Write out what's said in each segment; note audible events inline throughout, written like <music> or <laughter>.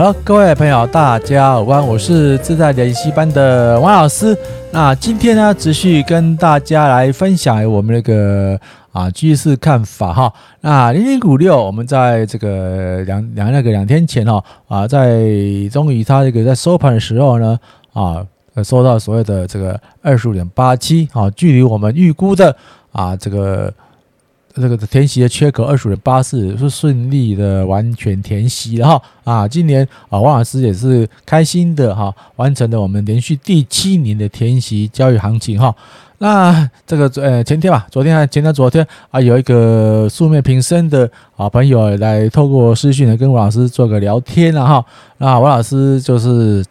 Hello，各位朋友，大家好，我是自在联系班的王老师。那今天呢，继续跟大家来分享我们那个啊趋势看法哈。那零零五六，我们在这个两两那个两天前哈啊，在终于它这个在收盘的时候呢啊，收到所谓的这个二十五点八七啊，距离我们预估的啊这个。这个填息的缺口二十点八四是顺利的完全填息了哈啊，今年啊，王老师也是开心的哈，完成了我们连续第七年的填息交易行情哈。那这个呃前天吧，昨天还前天昨天啊，有一个素昧平生的啊朋友来透过私讯来跟王老师做个聊天了哈。那王老师就是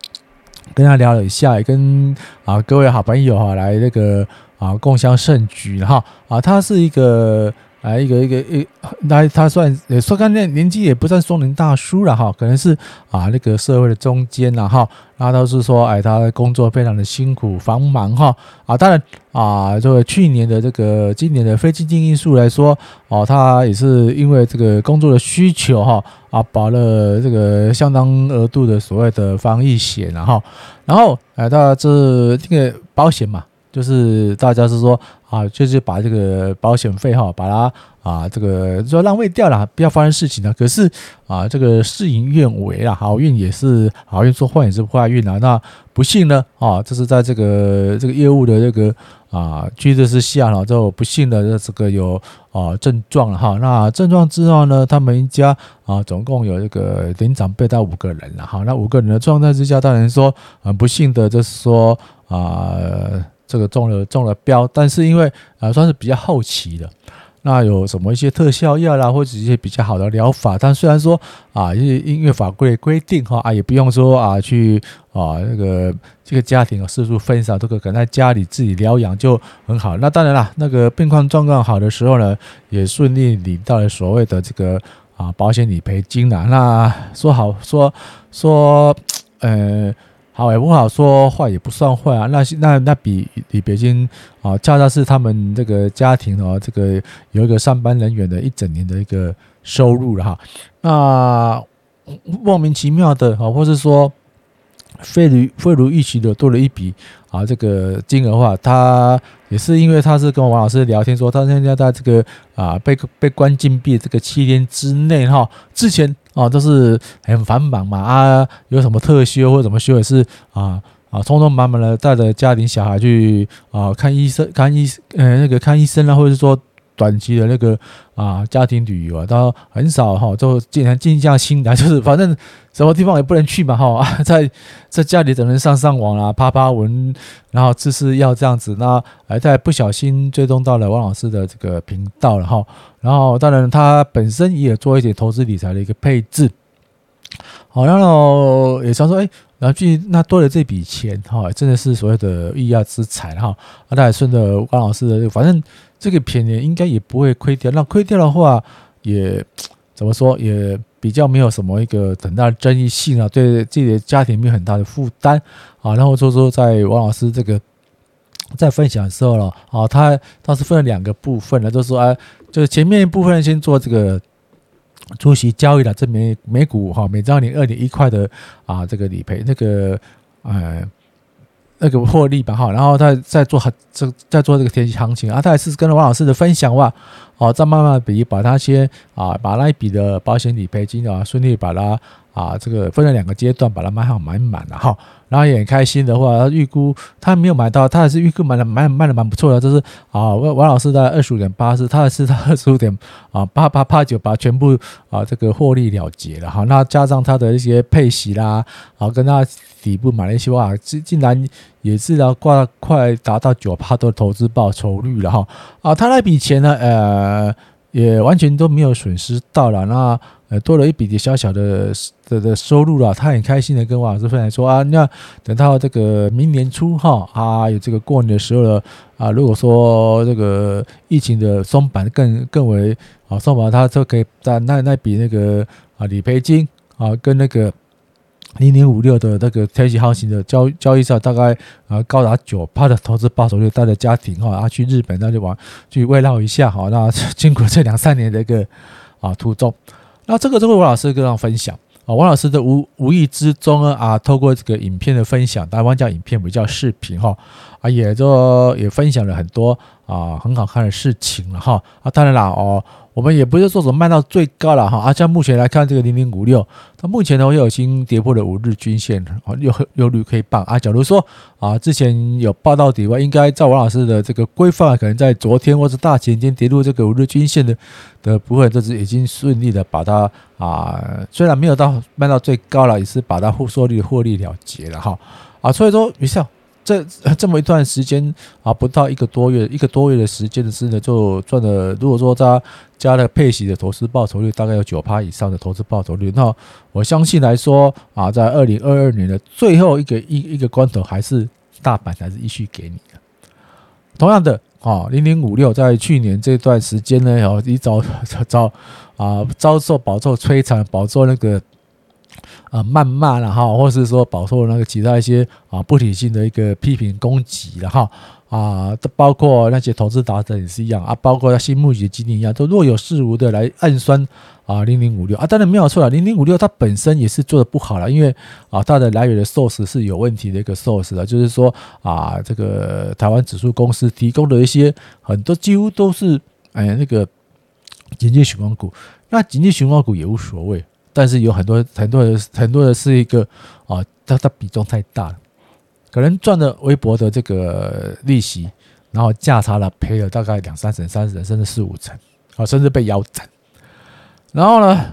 跟他聊了一下，也跟啊各位好朋友哈来那个啊共襄盛举哈啊，他是一个。啊，一个一个一，那他算也说，看那年纪也不算中年大叔了哈，可能是啊那个社会的中间了哈。那都是说，哎，他的工作非常的辛苦繁忙哈。啊，当然啊，这个去年的这个今年的非经济因素来说，哦，他也是因为这个工作的需求哈，啊，保了这个相当额度的所谓的防疫险然后，然后哎，他这这个保险嘛。就是大家是说啊，就是把这个保险费哈，把它啊这个说浪费掉了，不要发生事情了。可是啊，这个事与愿违啊，好运也是好运，说坏也是坏运啊。那不幸呢啊，这是在这个这个业务的这个啊趋势之下了，就不幸的这个有啊症状了哈。那症状之后呢，他们一家啊总共有这个领长辈到五个人了哈。那五个人的状态之下，当然说很不幸的，就是说啊。这个中了中了标，但是因为啊算是比较后期的，那有什么一些特效药啦，或者一些比较好的疗法，但虽然说啊，因为音乐法规规定哈啊，也不用说啊去啊那个这个家庭啊四处分散，这个可能在家里自己疗养就很好。那当然啦，那个病况状况好的时候呢，也顺利领到了所谓的这个啊保险理赔金啦。那说好说说呃。好也不好说，坏也不算坏啊。那那那比比北京啊，恰恰是他们这个家庭哦，这个有一个上班人员的一整年的一个收入了哈。那莫名其妙的啊，或是说非如非如预期的多了一笔啊，这个金额话，他也是因为他是跟王老师聊天说，他现在在这个啊被被关禁闭这个七天之内哈，之前。啊，都是很繁忙嘛啊，有什么特休或者什么休也是啊啊，匆匆忙忙的带着家庭小孩去啊看医生、看医呃那个看医生啊，或者是说短期的那个啊家庭旅游啊，都很少哈，都尽量静下心来，就是反正什么地方也不能去嘛哈，<laughs> 在在家里只能上上网啊，趴趴文，然后吃吃药这样子，那还在不小心追踪到了王老师的这个频道了哈。然后，当然，他本身也做一点投资理财的一个配置。好，然后也想说，哎，然后去那多了这笔钱，哈，真的是所谓的意外之财，哈。那他也顺着王老师的，反正这个便宜应该也不会亏掉。那亏掉的话，也怎么说，也比较没有什么一个很大的争议性啊，对自己的家庭没有很大的负担啊。然后就说，在王老师这个。在分享的时候了，啊，他他是分了两个部分的，就是说，啊，就是前面一部分先做这个出席交易了，这每每股哈每张零二点一块的啊，这个理赔那个呃那个获利吧哈，然后他再做这再做这个天气行情啊，他也是跟着王老师的分享哇，哦，再慢慢比把它先啊把那一笔的保险理赔金啊顺利把它啊这个分了两个阶段把它买好买满了哈。然后也很开心的话，他预估他没有买到，他还是预估买的蛮卖的蛮不错的，就是啊，王王老师在二十五点八四，他是他二十五点啊八八八九把全部啊这个获利了结了哈，那加上他的一些配息啦，啊跟他底部买了一些哇，竟竟然也是要挂快达到九趴多的投资报酬率了哈，啊他那笔钱呢呃也完全都没有损失到了那。呃，多了一笔的小小的的的收入了，他很开心的跟王老师分享说啊，那等到这个明年初哈啊，有这个过年的时候了啊，如果说这个疫情的松绑更更为啊松绑，他就可以在那那笔那个啊理赔金啊跟那个零零五六的那个天气行情的交交易上，大概啊高达九趴的投资报酬率，带着家庭哈啊去日本那里玩去慰劳一下哈，那经过这两三年的一个啊途中。那这个这位王老师跟大家分享啊，王老师的无无意之中呢啊，透过这个影片的分享，台湾叫影片，不叫视频哈啊，也就也分享了很多啊很好看的事情了哈啊，当然啦哦。我们也不是说什么卖到最高了哈，啊，像目前来看，这个零零五六，它目前呢又已经跌破了五日均线，啊，又又绿 K 棒啊。假如说啊，之前有报到底的话，应该照王老师的这个规范，可能在昨天或者大前天跌入这个五日均线的的部分，这是已经顺利的把它啊，虽然没有到卖到最高了，也是把它获利获利了结了哈啊，所以说没事。这这么一段时间啊，不到一个多月，一个多月的时间的时呢，就赚了。如果说他加了配息的投资报酬率，大概有九趴以上的投资报酬率，那我相信来说啊，在二零二二年的最后一个一一个关头，还是大盘还是继续给你的。同样的啊，零零五六在去年这段时间呢，哦，一遭遭啊遭受饱受摧残，饱受那个。啊，谩骂了哈，或是说饱受那个其他一些啊不理性的一个批评攻击了哈啊，都包括那些投资达人也是一样啊，包括他新募集基金一样，都若有似无的来暗酸啊零零五六啊，当然没有错了，零零五六它本身也是做的不好了，因为啊它的来源的 source 是有问题的一个 source 的，就是说啊这个台湾指数公司提供的一些很多几乎都是哎那个经济循环股，那经济循环股也无所谓。但是有很多很多人很多人是一个啊，它的比重太大了，可能赚了微薄的这个利息，然后价差了赔了大概两三成、三四成甚至四五成，啊，甚至被腰斩。然后呢，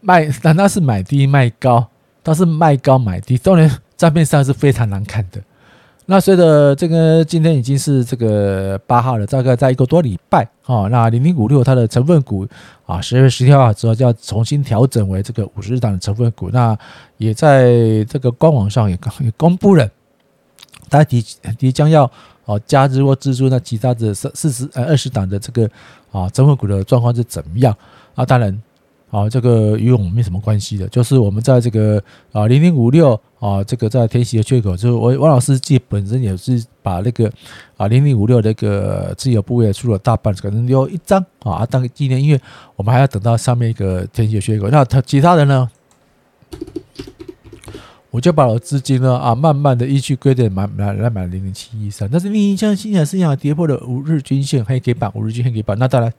卖难道是买低卖高？但是卖高买低，当然账面上是非常难看的。那随着这个今天已经是这个八号了，大概在一个多礼拜啊，那零零五六它的成分股啊，十月十号之后就要重新调整为这个五十档的成分股。那也在这个官网上也也公布了，它即即将要哦加资或支出那其他的四四十呃二十档的这个啊成分股的状况是怎么样啊？当然。啊，这个与我们没什么关系的，就是我们在这个啊零零五六啊，这个在填息的缺口，就是我王老师自己本身也是把那个啊零零五六那个自由部位出了大半，可能留一张啊，当纪念因为我们还要等到上面一个填息的缺口，那他其他的呢，我就把我资金呢啊慢慢的依据规定买买来买零零七一三，但是零零七一三是一样跌破了五日均线黑 K 板，五日均黑 K 板，那当然。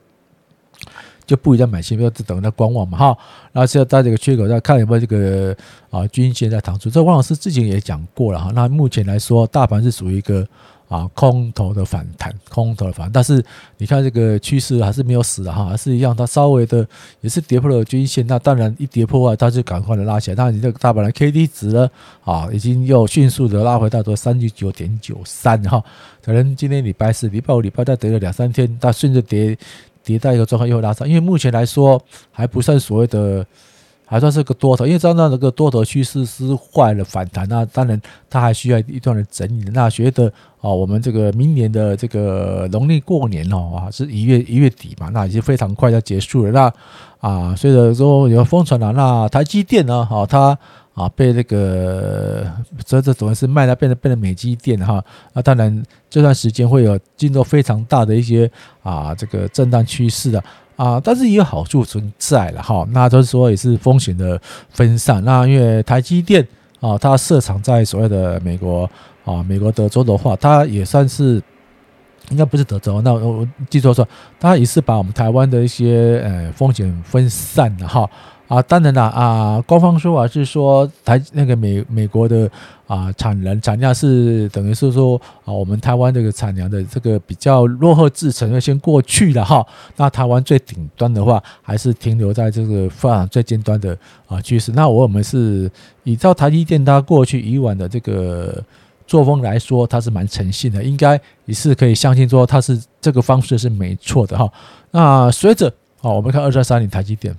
就不一定买新票，只等在观望嘛哈。然后是要在这个缺口再看有没有这个啊均线在弹出。这王老师之前也讲过了哈。那目前来说，大盘是属于一个啊空头的反弹，空头的反弹。但是你看这个趋势还是没有死的哈，还是一样，它稍微的也是跌破了均线。那当然一跌破啊，它就赶快的拉起来。那你这个大盘的 K D 值呢啊，已经又迅速的拉回到多三十九点九三哈。可能今天礼拜四、礼拜五、礼拜再跌了两三天，它顺着跌。迭代一个状况又会拉上，因为目前来说还不算所谓的，还算是个多头，因为照那个多头趋势是坏了反弹，那当然它还需要一段的整理。那觉得啊，我们这个明年的这个农历过年哦啊，是一月一月底嘛，那已经非常快要结束了。那啊，随着说有疯传了，那台积电呢，哈，它。啊，被那个这这总是卖了，变成变成美积电哈。那当然这段时间会有进入非常大的一些啊这个震荡趋势的啊，但是也有好处存在了哈。那就是说也是风险的分散。那因为台积电啊，它设厂在所谓的美国啊，美国德州的话，它也算是应该不是德州，那我记错说，它也是把我们台湾的一些呃风险分散了哈。啊，当然了啊，官方说法是说台那个美美国的啊产能产量是等于是说啊，我们台湾这个产量的这个比较落后制程要先过去了哈。那台湾最顶端的话，还是停留在这个发展最尖端的啊趋势。那我们是依照台积电它过去以往的这个作风来说，它是蛮诚信的，应该也是可以相信说它是这个方式是没错的哈。那随着啊，我们看二三三零台积电。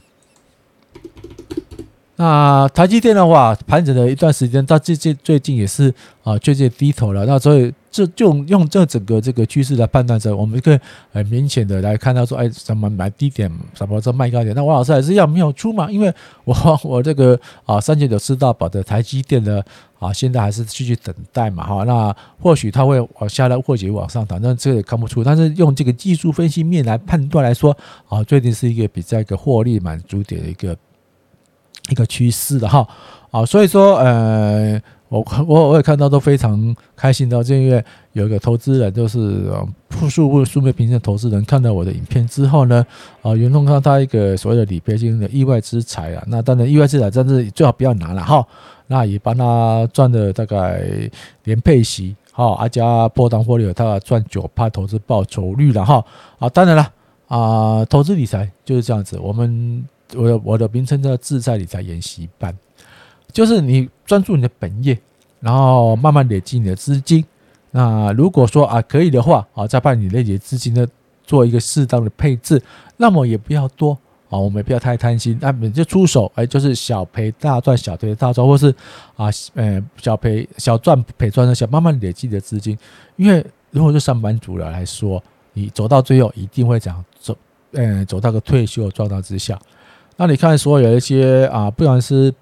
那台积电的话，盘整了一段时间，到最近最近也是啊，最近低头了。那所以这就用这整个这个趋势来判断着，我们可以很明显的来看到说，哎，怎么买低点，什么说卖高点？那王老师还是要没有出嘛？因为我我这个啊三九九四大宝的台积电呢啊，现在还是继续等待嘛哈。那或许它会往下来，或许往上涨，那这也看不出。但是用这个技术分析面来判断来说啊，最近是一个比较一个获利满足点的一个。一个趋势的哈。啊，所以说呃。我我我也看到都非常开心的，就因为有一个投资人，就是数位数位平的投资人，看到我的影片之后呢，啊，圆通看他一个所谓的理赔金的意外之财啊，那当然意外之财，但是最好不要拿了哈，那也帮他赚了大概连配息，哈，阿加波当获利，他赚九趴投资报酬率了哈，啊，当然了啊，投资理财就是这样子，我们我的我的名称叫自在理财研习班。就是你专注你的本业，然后慢慢累积你的资金。那如果说啊可以的话啊，再把你累积资金呢做一个适当的配置，那么也不要多啊，我们也不要太贪心。那你就出手，哎，就是小赔大赚，小赔大赚，或是啊，呃，小赔小赚赔赚的小，慢慢累积你的资金。因为如果是上班族了来说，你走到最后一定会讲走，嗯，走到个退休的状态之下。那你看，所有一些啊，不管是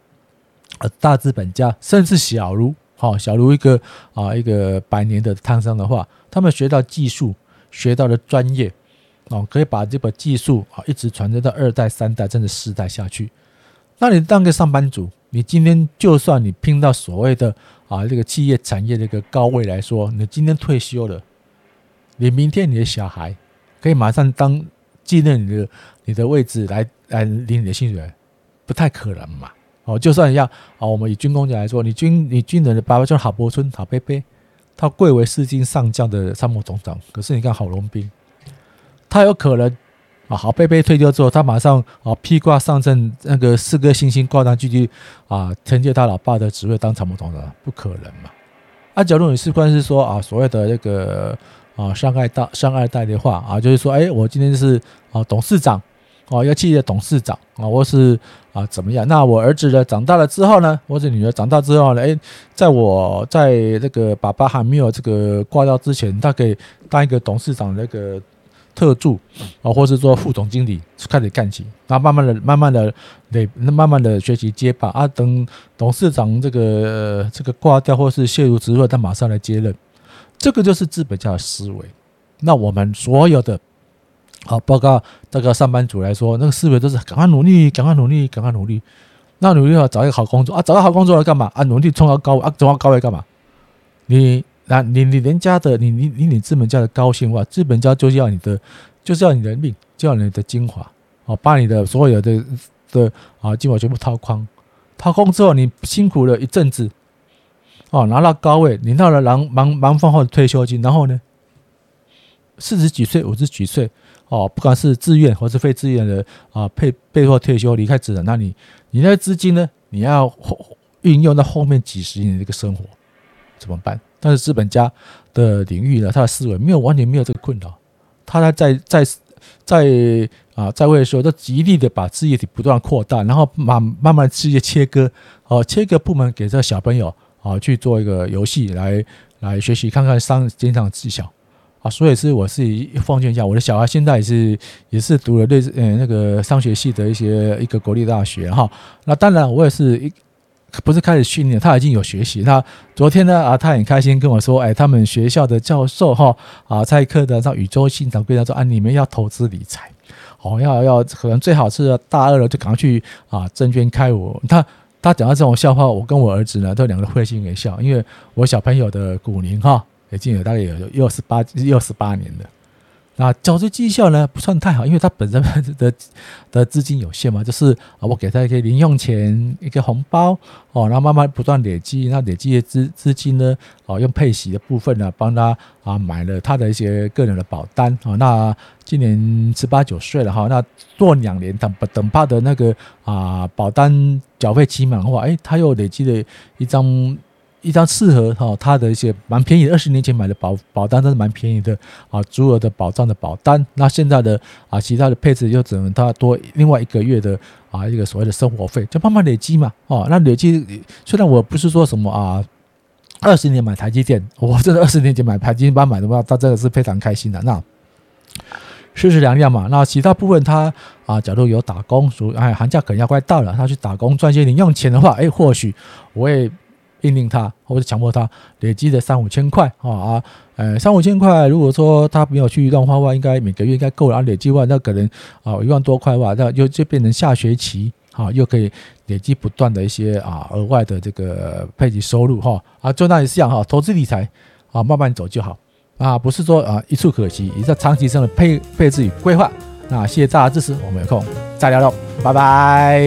大资本家，甚至小如好，小如一个啊一个百年的摊商的话，他们学到技术，学到了专业，哦，可以把这个技术啊一直传承到二代、三代，甚至四代下去。那你当个上班族，你今天就算你拼到所谓的啊这个企业产业的一个高位来说，你今天退休了，你明天你的小孩可以马上当继任你的你的位置来来领你的薪水，不太可能嘛。哦，就算一样啊，我们以军工讲来说，你军你军人的爸爸叫郝柏村，郝伯伯，他贵为四军上将的参谋总长。可是你看郝龙斌，他有可能啊，郝伯伯退休之后，他马上啊披挂上阵，那个四颗星星挂上去，去啊承接他老爸的职位当参谋总长，不可能嘛。啊，假如你是关是说啊，所谓的那个啊上二代上二代的话啊，就是说，哎，我今天是啊董事长。哦，要记得董事长啊，或是啊怎么样？那我儿子呢？长大了之后呢？或者女儿长大之后呢？诶，在我在这个爸爸还没有这个挂掉之前，他可以当一个董事长那个特助啊，或是说副总经理开始干起，然后慢慢的、慢慢的得慢慢的学习接棒啊。等董事长这个这个挂掉或是卸入职位，他马上来接任。这个就是资本家的思维。那我们所有的。好，包括这个上班族来说，那个思维都是赶快努力，赶快努力，赶快努力。那努力要找一个好工作啊，找到好工作来干嘛啊？努力冲到高啊，冲到高位干嘛？你那你你人家的你你你你资本家的高兴话，资本家就是要你的，就是要你的命，就要你的精华，啊，把你的所有的的啊精华全部掏空，掏空之后，你辛苦了一阵子，哦，拿到高位，领到了忙忙忙丰厚的退休金，然后呢，四十几岁，五十几岁。哦，不管是自愿或是非自愿的啊，被被迫退休离开职场，那你你那资金呢？你要运用到后面几十年的一个生活怎么办？但是资本家的领域呢，他的思维没有完全没有这个困扰，他在在在啊在位的时候，都极力的把事业体不断扩大，然后慢慢慢事业切割，哦，切割部门给这个小朋友啊去做一个游戏来来学习，看看商经商技巧。啊，所以是我是奉劝一下，我的小孩现在也是也是读了类似呃那个商学系的一些一个国立大学哈。那当然我也是一不是开始训练，他已经有学习。他昨天呢啊，他很开心跟我说，哎，他们学校的教授哈啊在课堂上语重心长跟他说啊，你们要投资理财，哦要要可能最好是大二了就赶快去啊证券开户。他他讲到这种笑话，我跟我儿子呢都两个会心一笑，因为我小朋友的骨龄哈。已经有大概有有十八六十八年了，那缴税绩效呢不算太好，因为他本身 <laughs> 的的资金有限嘛，就是啊我给他一些零用钱一个红包哦，然后慢慢不断累积，那累积的资资金呢哦用配息的部分呢帮他啊买了他的一些个人的保单啊，那今年十八九岁了哈，那做两年等等怕的那个啊保单缴费期满的话，哎他又累积了一张。一张适合哈他的一些蛮便宜的，二十年前买的保保单都是蛮便宜的啊，足额的保障的保单。那现在的啊，其他的配置又只能他多另外一个月的啊一个所谓的生活费，就慢慢累积嘛。哦，那累积虽然我不是说什么啊，二十年买台积电，我真的二十年前买台积电买的话，他真的是非常开心的。那世事两样嘛。那其他部分他啊，假如有打工，属哎寒假可能要快到了，他去打工赚些零用钱的话，哎，或许我也。命令他，或者强迫他累积的三五千块啊啊，呃，三五千块，如果说他没有去乱花的话，应该每个月应该够了。累积完那可能啊一万多块的话，那又就变成下学期好，又可以累积不断的一些啊额外的这个配置收入哈啊，就那也是这样哈，投资理财啊慢慢走就好啊，不是说啊一蹴可及，也是长期性的配配置与规划。那谢谢大家支持，我们有空再聊聊，拜拜。